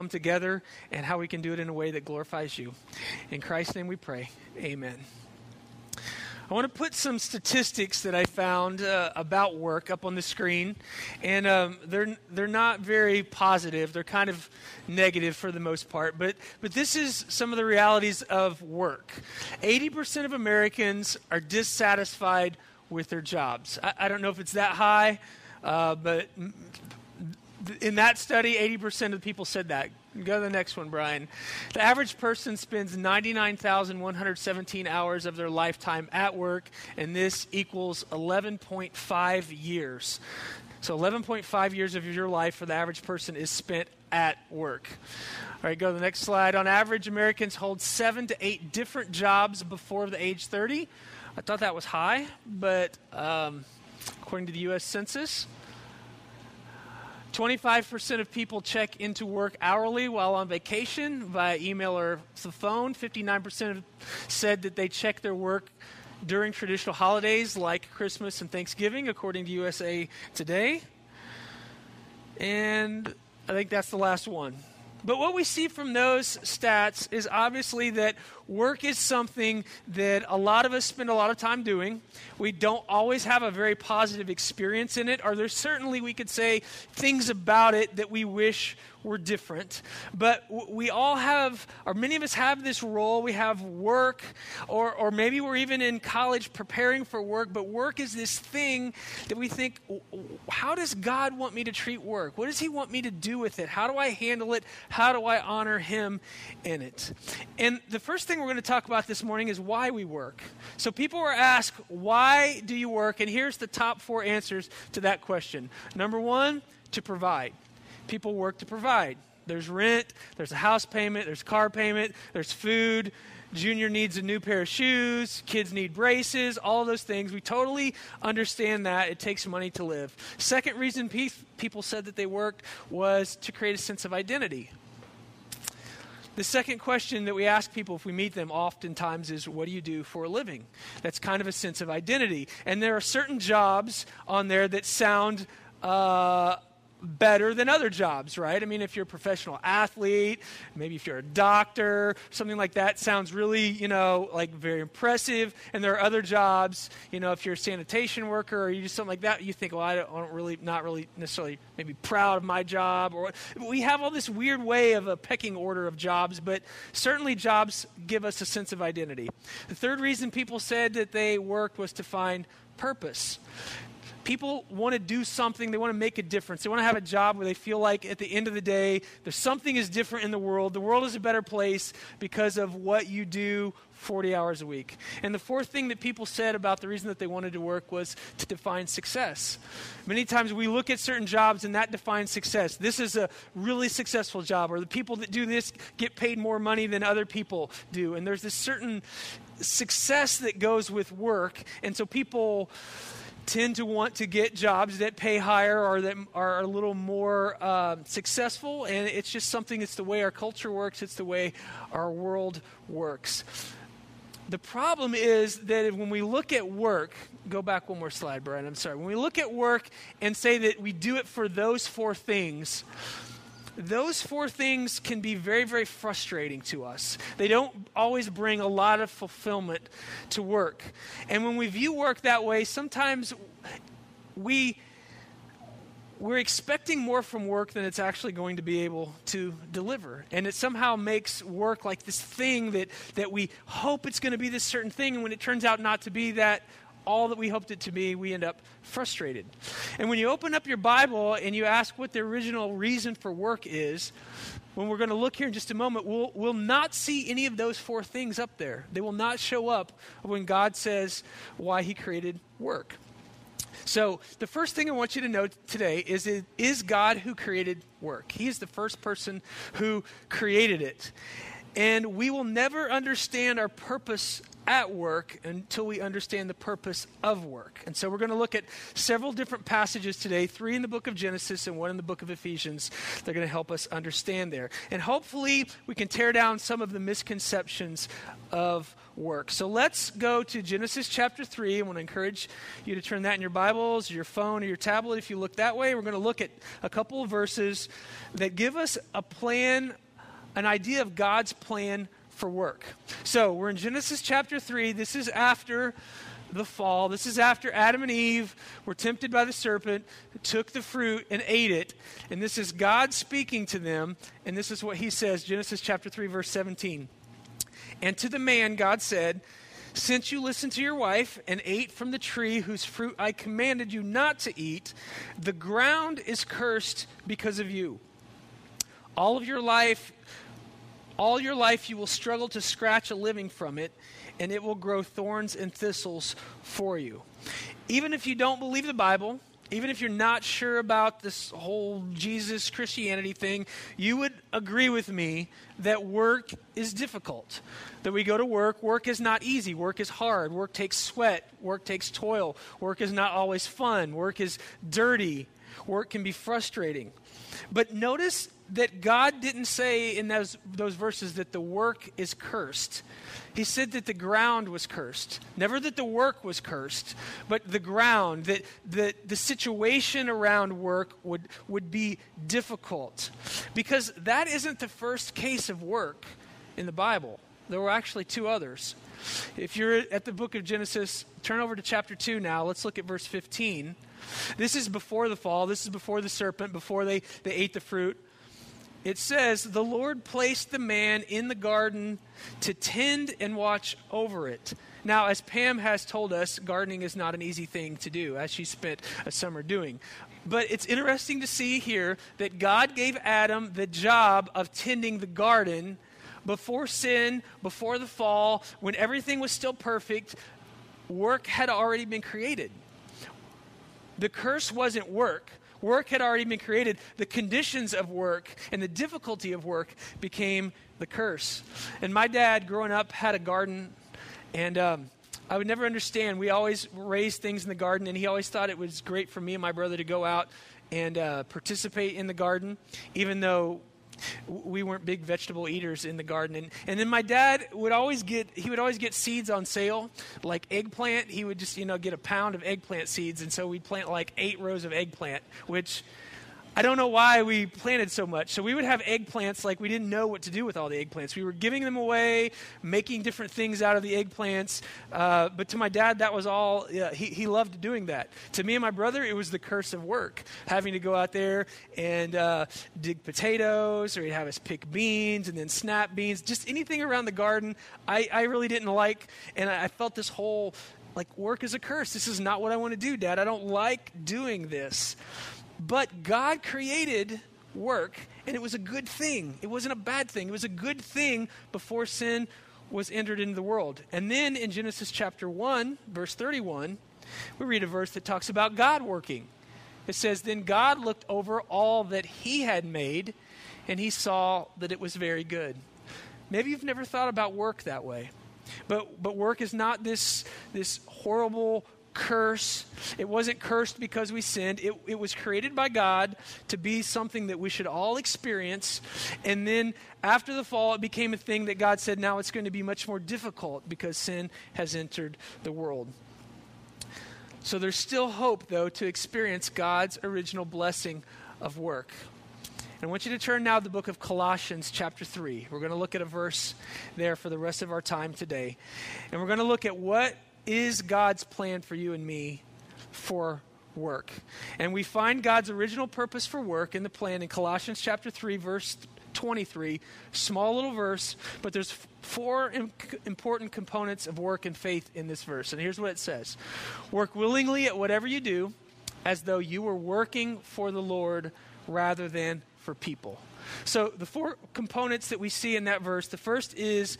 come together and how we can do it in a way that glorifies you. In Christ's name we pray. Amen. I want to put some statistics that I found uh, about work up on the screen, and um, they're they're not very positive. They're kind of negative for the most part. But but this is some of the realities of work. Eighty percent of Americans are dissatisfied with their jobs. I, I don't know if it's that high, uh, but in that study, 80% of the people said that. Go to the next one, Brian. The average person spends 99,117 hours of their lifetime at work, and this equals 11.5 years. So 11.5 years of your life for the average person is spent at work. All right, go to the next slide. On average, Americans hold seven to eight different jobs before the age 30. I thought that was high, but um, according to the U.S. Census, 25% of people check into work hourly while on vacation via email or the phone. 59% said that they check their work during traditional holidays like Christmas and Thanksgiving, according to USA Today. And I think that's the last one. But what we see from those stats is obviously that work is something that a lot of us spend a lot of time doing. We don't always have a very positive experience in it, or there's certainly, we could say, things about it that we wish were different. But we all have, or many of us have this role. We have work, or, or maybe we're even in college preparing for work, but work is this thing that we think, how does God want me to treat work? What does He want me to do with it? How do I handle it? How do I honor Him in it? And the first thing we're going to talk about this morning is why we work. So people are asked, why do you work? And here's the top four answers to that question. Number one, to provide people work to provide. There's rent, there's a house payment, there's car payment, there's food. Junior needs a new pair of shoes, kids need braces, all those things. We totally understand that. It takes money to live. Second reason pe- people said that they worked was to create a sense of identity. The second question that we ask people if we meet them oftentimes is, What do you do for a living? That's kind of a sense of identity. And there are certain jobs on there that sound uh, better than other jobs, right? I mean, if you're a professional athlete, maybe if you're a doctor, something like that sounds really, you know, like very impressive. And there are other jobs, you know, if you're a sanitation worker or you do something like that, you think, well, I don't, I don't really, not really necessarily maybe proud of my job. Or we have all this weird way of a pecking order of jobs, but certainly jobs give us a sense of identity. The third reason people said that they worked was to find purpose people want to do something, they want to make a difference. They want to have a job where they feel like at the end of the day, there's something is different in the world. The world is a better place because of what you do 40 hours a week. And the fourth thing that people said about the reason that they wanted to work was to define success. Many times we look at certain jobs and that defines success. This is a really successful job, or the people that do this get paid more money than other people do. And there's this certain success that goes with work. And so people tend to want to get jobs that pay higher or that are a little more uh, successful. And it's just something, it's the way our culture works, it's the way our world works. The problem is that when we look at work, go back one more slide, Brian, I'm sorry. When we look at work and say that we do it for those four things, those four things can be very, very frustrating to us. They don't always bring a lot of fulfillment to work. And when we view work that way, sometimes we we're expecting more from work than it's actually going to be able to deliver. And it somehow makes work like this thing that, that we hope it's going to be this certain thing, and when it turns out not to be that, all that we hoped it to be, we end up frustrated. And when you open up your Bible and you ask what the original reason for work is, when we're going to look here in just a moment, we'll, we'll not see any of those four things up there. They will not show up when God says why He created work. So, the first thing I want you to know today is it is God who created work. He is the first person who created it. And we will never understand our purpose at work until we understand the purpose of work. And so we're going to look at several different passages today, three in the book of Genesis and one in the book of Ephesians. They're going to help us understand there. And hopefully we can tear down some of the misconceptions of work. So let's go to Genesis chapter 3. I want to encourage you to turn that in your Bibles, your phone, or your tablet if you look that way. We're going to look at a couple of verses that give us a plan, an idea of God's plan for work. So we're in Genesis chapter 3. This is after the fall. This is after Adam and Eve were tempted by the serpent, took the fruit, and ate it. And this is God speaking to them. And this is what he says Genesis chapter 3, verse 17. And to the man, God said, Since you listened to your wife and ate from the tree whose fruit I commanded you not to eat, the ground is cursed because of you. All of your life, all your life you will struggle to scratch a living from it, and it will grow thorns and thistles for you. Even if you don't believe the Bible, even if you're not sure about this whole Jesus Christianity thing, you would agree with me that work is difficult. That we go to work, work is not easy, work is hard, work takes sweat, work takes toil, work is not always fun, work is dirty, work can be frustrating. But notice that God didn't say in those, those verses that the work is cursed. He said that the ground was cursed. Never that the work was cursed, but the ground, that the, the situation around work would, would be difficult. Because that isn't the first case of work in the Bible. There were actually two others. If you're at the book of Genesis, turn over to chapter 2 now. Let's look at verse 15. This is before the fall. This is before the serpent, before they, they ate the fruit it says, The Lord placed the man in the garden to tend and watch over it. Now, as Pam has told us, gardening is not an easy thing to do, as she spent a summer doing. But it's interesting to see here that God gave Adam the job of tending the garden before sin, before the fall, when everything was still perfect. Work had already been created. The curse wasn't work, Work had already been created. The conditions of work and the difficulty of work became the curse. And my dad, growing up, had a garden, and um, I would never understand. We always raised things in the garden, and he always thought it was great for me and my brother to go out and uh, participate in the garden, even though we weren't big vegetable eaters in the garden. And, and then my dad would always get, he would always get seeds on sale, like eggplant. He would just, you know, get a pound of eggplant seeds. And so we'd plant like eight rows of eggplant, which I don't know why we planted so much. So we would have eggplants like we didn't know what to do with all the eggplants. We were giving them away, making different things out of the eggplants. Uh, but to my dad, that was all, yeah, he, he loved doing that. To me and my brother, it was the curse of work, having to go out there and uh, dig potatoes, or he'd have us pick beans and then snap beans, just anything around the garden I, I really didn't like. And I, I felt this whole, like, work is a curse. This is not what I want to do, Dad. I don't like doing this. But God created work, and it was a good thing. It wasn't a bad thing. It was a good thing before sin was entered into the world. And then in Genesis chapter 1, verse 31, we read a verse that talks about God working. It says, Then God looked over all that he had made, and he saw that it was very good. Maybe you've never thought about work that way. But, but work is not this, this horrible curse. It wasn't cursed because we sinned. It, it was created by God to be something that we should all experience. And then after the fall, it became a thing that God said, now it's going to be much more difficult because sin has entered the world. So there's still hope, though, to experience God's original blessing of work. And I want you to turn now to the book of Colossians, chapter 3. We're going to look at a verse there for the rest of our time today. And we're going to look at what is God's plan for you and me for work. And we find God's original purpose for work in the plan in Colossians chapter 3 verse 23, small little verse, but there's four important components of work and faith in this verse. And here's what it says. Work willingly at whatever you do as though you were working for the Lord rather than for people. So the four components that we see in that verse, the first is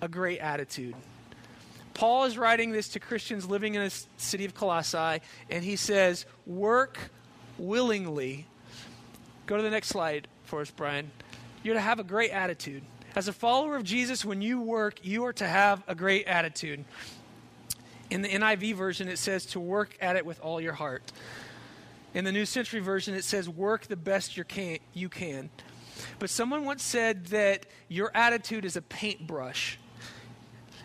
a great attitude. Paul is writing this to Christians living in the city of Colossae, and he says, Work willingly. Go to the next slide for us, Brian. You're to have a great attitude. As a follower of Jesus, when you work, you are to have a great attitude. In the NIV version, it says to work at it with all your heart. In the New Century Version, it says work the best you can. You can. But someone once said that your attitude is a paintbrush.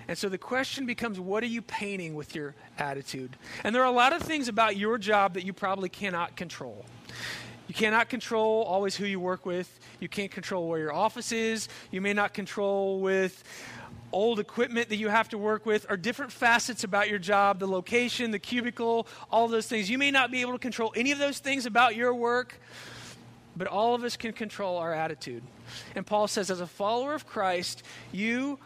And so the question becomes what are you painting with your attitude? And there are a lot of things about your job that you probably cannot control. You cannot control always who you work with. You can't control where your office is. You may not control with old equipment that you have to work with or different facets about your job, the location, the cubicle, all those things. You may not be able to control any of those things about your work, but all of us can control our attitude. And Paul says, as a follower of Christ, you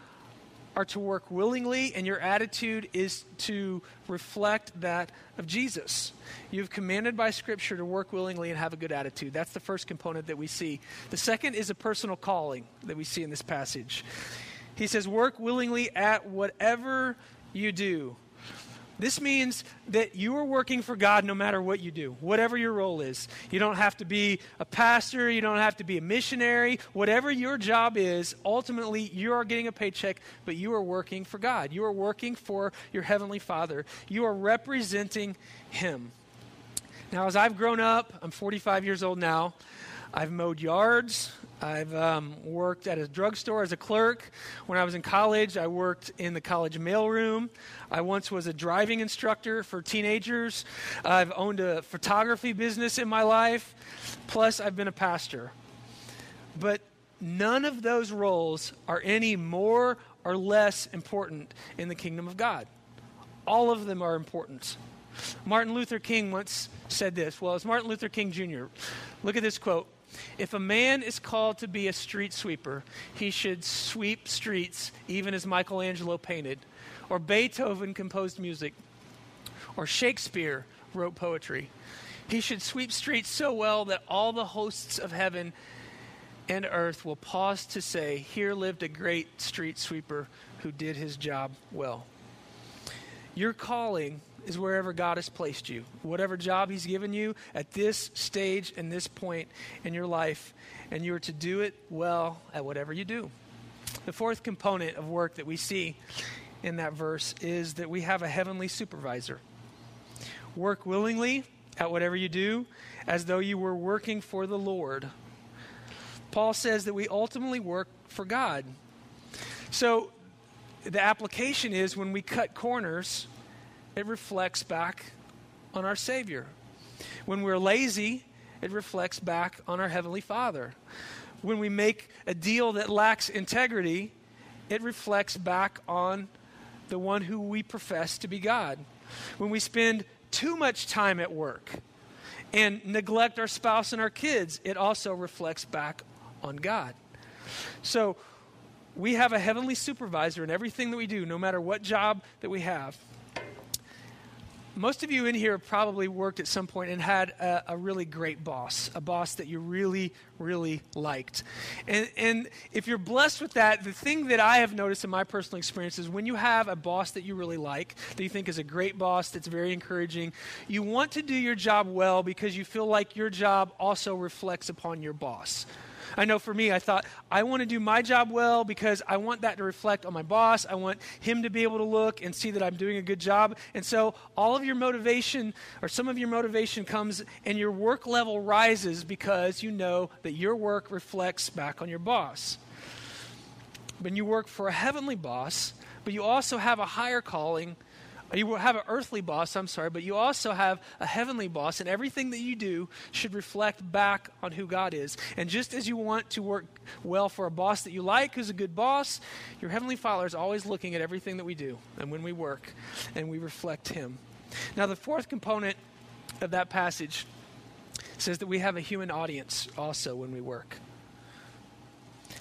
are to work willingly, and your attitude is to reflect that of Jesus. You've commanded by Scripture to work willingly and have a good attitude. That's the first component that we see. The second is a personal calling that we see in this passage. He says, Work willingly at whatever you do. This means that you are working for God no matter what you do, whatever your role is. You don't have to be a pastor, you don't have to be a missionary. Whatever your job is, ultimately you are getting a paycheck, but you are working for God. You are working for your Heavenly Father. You are representing Him. Now, as I've grown up, I'm 45 years old now. I've mowed yards. I've um, worked at a drugstore as a clerk. When I was in college, I worked in the college mailroom. I once was a driving instructor for teenagers. I've owned a photography business in my life. Plus, I've been a pastor. But none of those roles are any more or less important in the kingdom of God. All of them are important. Martin Luther King once said this. Well, it's Martin Luther King Jr. Look at this quote. If a man is called to be a street sweeper, he should sweep streets even as Michelangelo painted, or Beethoven composed music, or Shakespeare wrote poetry. He should sweep streets so well that all the hosts of heaven and earth will pause to say, Here lived a great street sweeper who did his job well. Your calling is wherever God has placed you. Whatever job He's given you at this stage and this point in your life, and you are to do it well at whatever you do. The fourth component of work that we see in that verse is that we have a heavenly supervisor. Work willingly at whatever you do as though you were working for the Lord. Paul says that we ultimately work for God. So the application is when we cut corners, it reflects back on our Savior. When we're lazy, it reflects back on our Heavenly Father. When we make a deal that lacks integrity, it reflects back on the one who we profess to be God. When we spend too much time at work and neglect our spouse and our kids, it also reflects back on God. So we have a heavenly supervisor in everything that we do, no matter what job that we have most of you in here probably worked at some point and had a, a, really great boss, a boss that you really, really liked. And, and if you're blessed with that, the thing that I have noticed in my personal experience is when you have a boss that you really like, that you think is a great boss, that's very encouraging, you want to do your job well because you feel like your job also reflects upon your boss. I know for me, I thought, I want to do my job well because I want that to reflect on my boss. I want him to be able to look and see that I'm doing a good job. And so all of your motivation, or some of your motivation, comes and your work level rises because you know that your work reflects back on your boss. When you work for a heavenly boss, but you also have a higher calling you have an earthly boss, I'm sorry, but you also have a heavenly boss, and everything that you do should reflect back on who God is. And just as you want to work well for a boss that you like, who's a good boss, your heavenly Father is always looking at everything that we do and when we work, and we reflect Him. Now, the fourth component of that passage says that we have a human audience also when we work.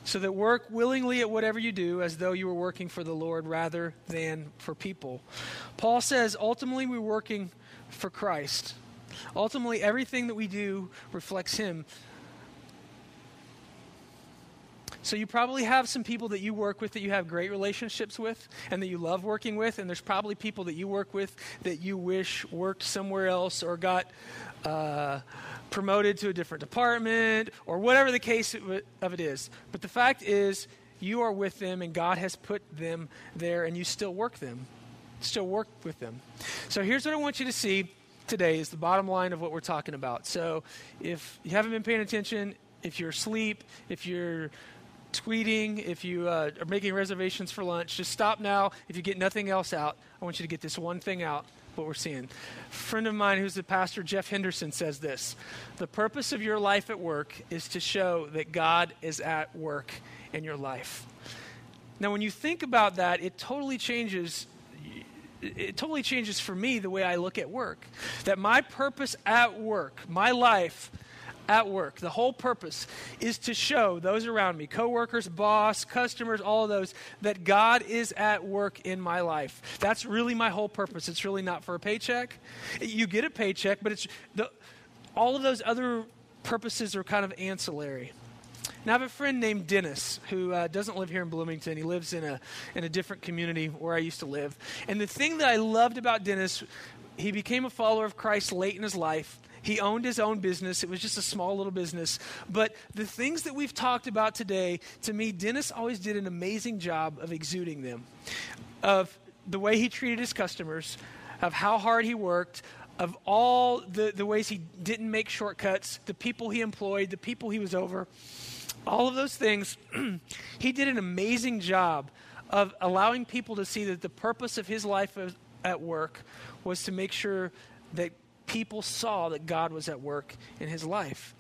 So that work willingly at whatever you do as though you were working for the Lord rather than for people. Paul says ultimately we're working for Christ. Ultimately, everything that we do reflects Him. So you probably have some people that you work with that you have great relationships with and that you love working with, and there's probably people that you work with that you wish worked somewhere else or got uh, promoted to a different department or whatever the case of it is. But the fact is, you are with them and God has put them there and you still work them. Still work with them. So here's what I want you to see today is the bottom line of what we're talking about. So if you haven't been paying attention, if you're asleep, if you're tweeting, if you uh, are making reservations for lunch, just stop now. If you get nothing else out, I want you to get this one thing out what we're seeing. A friend of mine who's the pastor, Jeff Henderson, says this The purpose of your life at work is to show that God is at work in your life. Now, when you think about that, it totally changes. It totally changes for me the way I look at work. That my purpose at work, my life, at work. The whole purpose is to show those around me, coworkers, boss, customers, all of those, that God is at work in my life. That's really my whole purpose. It's really not for a paycheck. You get a paycheck, but it's the, all of those other purposes are kind of ancillary. Now, I have a friend named Dennis who uh, doesn't live here in Bloomington. He lives in a, in a different community where I used to live. And the thing that I loved about Dennis, he became a follower of Christ late in his life. He owned his own business. It was just a small little business. But the things that we've talked about today, to me, Dennis always did an amazing job of exuding them. Of the way he treated his customers, of how hard he worked, of all the, the ways he didn't make shortcuts, the people he employed, the people he was over, all of those things. he did an amazing job of allowing people to see that the purpose of his life at work was to make sure that people saw that God was at work in his life.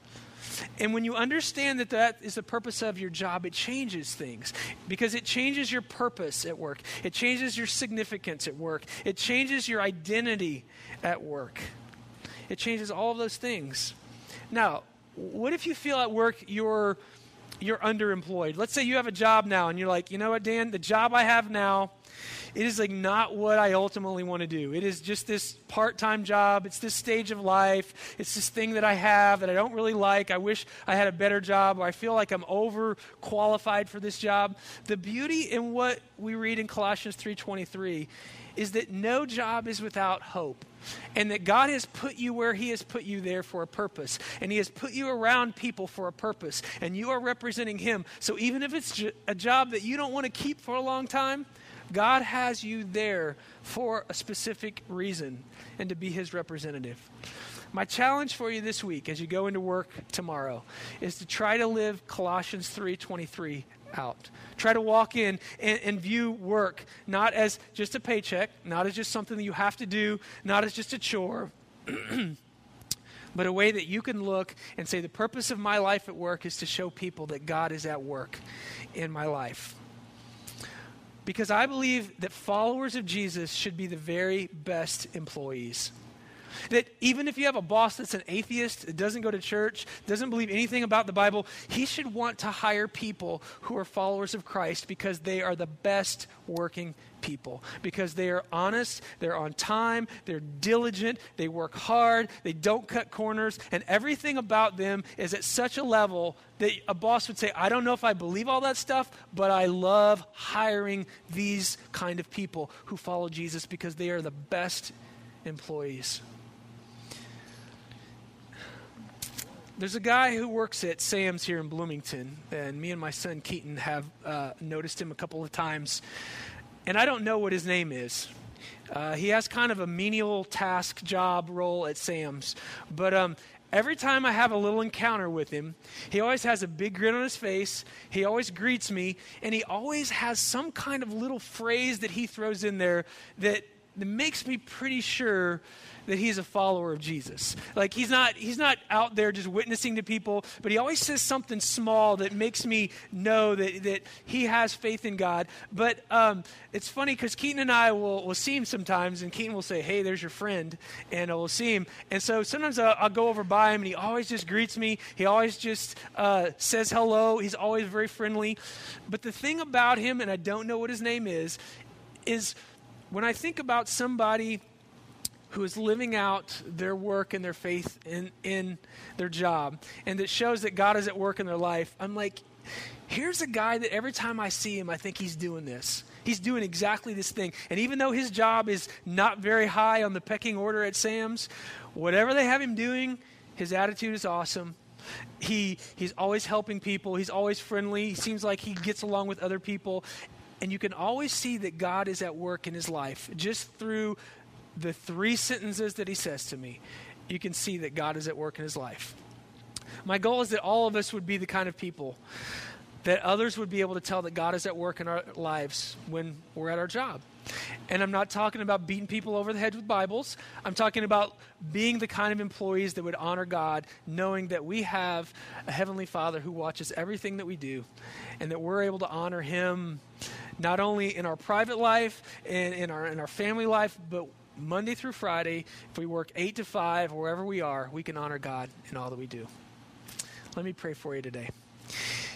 And when you understand that that is the purpose of your job, it changes things because it changes your purpose at work. It changes your significance at work. It changes your identity at work. It changes all of those things. Now, what if you feel at work you're you're underemployed? Let's say you have a job now and you're like, "You know what, Dan? The job I have now, it is like not what I ultimately want to do. It is just this part time job. It's this stage of life. It's this thing that I have that I don't really like. I wish I had a better job, or I feel like I'm overqualified for this job. The beauty in what we read in Colossians 3:23 is that no job is without hope. And that God has put you where He has put you there for a purpose. And He has put you around people for a purpose. And you are representing Him. So even if it's a job that you don't want to keep for a long time, God has you there for a specific reason and to be his representative. My challenge for you this week as you go into work tomorrow is to try to live Colossians 3:23 out. Try to walk in and, and, view work not as just a paycheck, not as just something that you have to do, not as just a chore, but a way that you can look and say, the purpose of my life at work is to show people that God is at work in my life because I believe that followers of Jesus should be the very best employees. That even if you have a boss that's an atheist, doesn't go to church, doesn't believe anything about the Bible, he should want to hire people who are followers of Christ because they are the best working people. Because they are honest, they're on time, they're diligent, they work hard, they don't cut corners, and everything about them is at such a level that a boss would say, I don't know if I believe all that stuff, but I love hiring these kind of people who follow Jesus because they are the best employees. There's a guy who works at Sam's here in Bloomington, and me and my son Keaton have uh, noticed him a couple of times. And I don't know what his name is. Uh, he has kind of a menial task job role at Sam's. But um, every time I have a little encounter with him, he always has a big grin on his face. He always greets me, and he always has some kind of little phrase that he throws in there that, that makes me pretty sure that he's a follower of Jesus. Like he's not he's not out there just witnessing to people, but he always says something small that makes me know that, that he has faith in God. But um, it's funny because Keaton and I will, will see him sometimes, and Keaton will say, "Hey, there's your friend," and we'll see him. And so sometimes I'll, I'll go over by him, and he always just greets me. He always just uh, says hello. He's always very friendly. But the thing about him, and I don't know what his name is, is when I think about somebody who is living out their work and their faith in, in their job and that shows that God is at work in their life, I'm like, here's a guy that every time I see him, I think he's doing this. He's doing exactly this thing. And even though his job is not very high on the pecking order at Sam's, whatever they have him doing, his attitude is awesome. He, he's always helping people. He's always friendly. He seems like he gets along with other people. And you can always see that God is at work in his life just through the three sentences that he says to me. You can see that God is at work in his life. My goal is that all of us would be the kind of people that others would be able to tell that God is at work in our lives when we're at our job. And I'm not talking about beating people over the head with Bibles. I'm talking about being the kind of employees that would honor God, knowing that we have a Heavenly Father who watches everything that we do, and that we're able to honor Him not only in our private life and in our, in our family life, but Monday through Friday, if we work 8 to 5, wherever we are, we can honor God in all that we do. Let me pray for you today.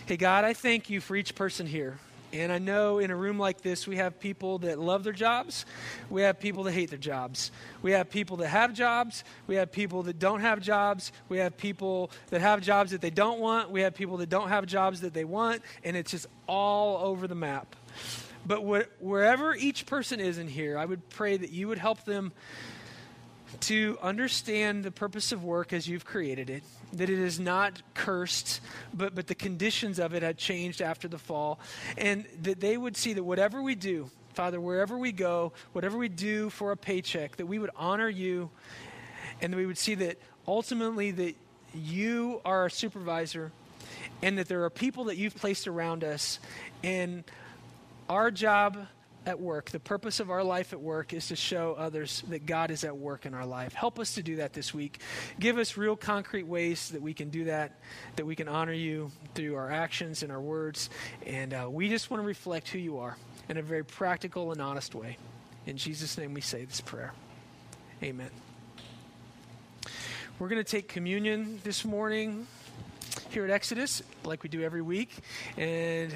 Hey, God, I thank you for each person here. And I know in a room like this, we have people that love their jobs. We have people that hate their jobs. We have people that have jobs. We have people that don't have jobs. We have people that have jobs that they don't want. We have people that don't have jobs that they want. And it's just all over the map. But wh- wherever each person is in here, I would pray that you would help them to understand the purpose of work as you've created it, that it is not cursed, but, but the conditions of it had changed after the fall, and that they would see that whatever we do, Father, wherever we go, whatever we do for a paycheck, that we would honor you, and that we would see that ultimately that you are our supervisor, and that there are people that you've placed around us, and our job at work, the purpose of our life at work is to show others that God is at work in our life. Help us to do that this week. Give us real concrete ways that we can do that, that we can honor you through our actions and our words. And uh, we just want to reflect who you are in a very practical and honest way. In Jesus' name we say this prayer. Amen. We're going to take communion this morning here at Exodus, like we do every week. And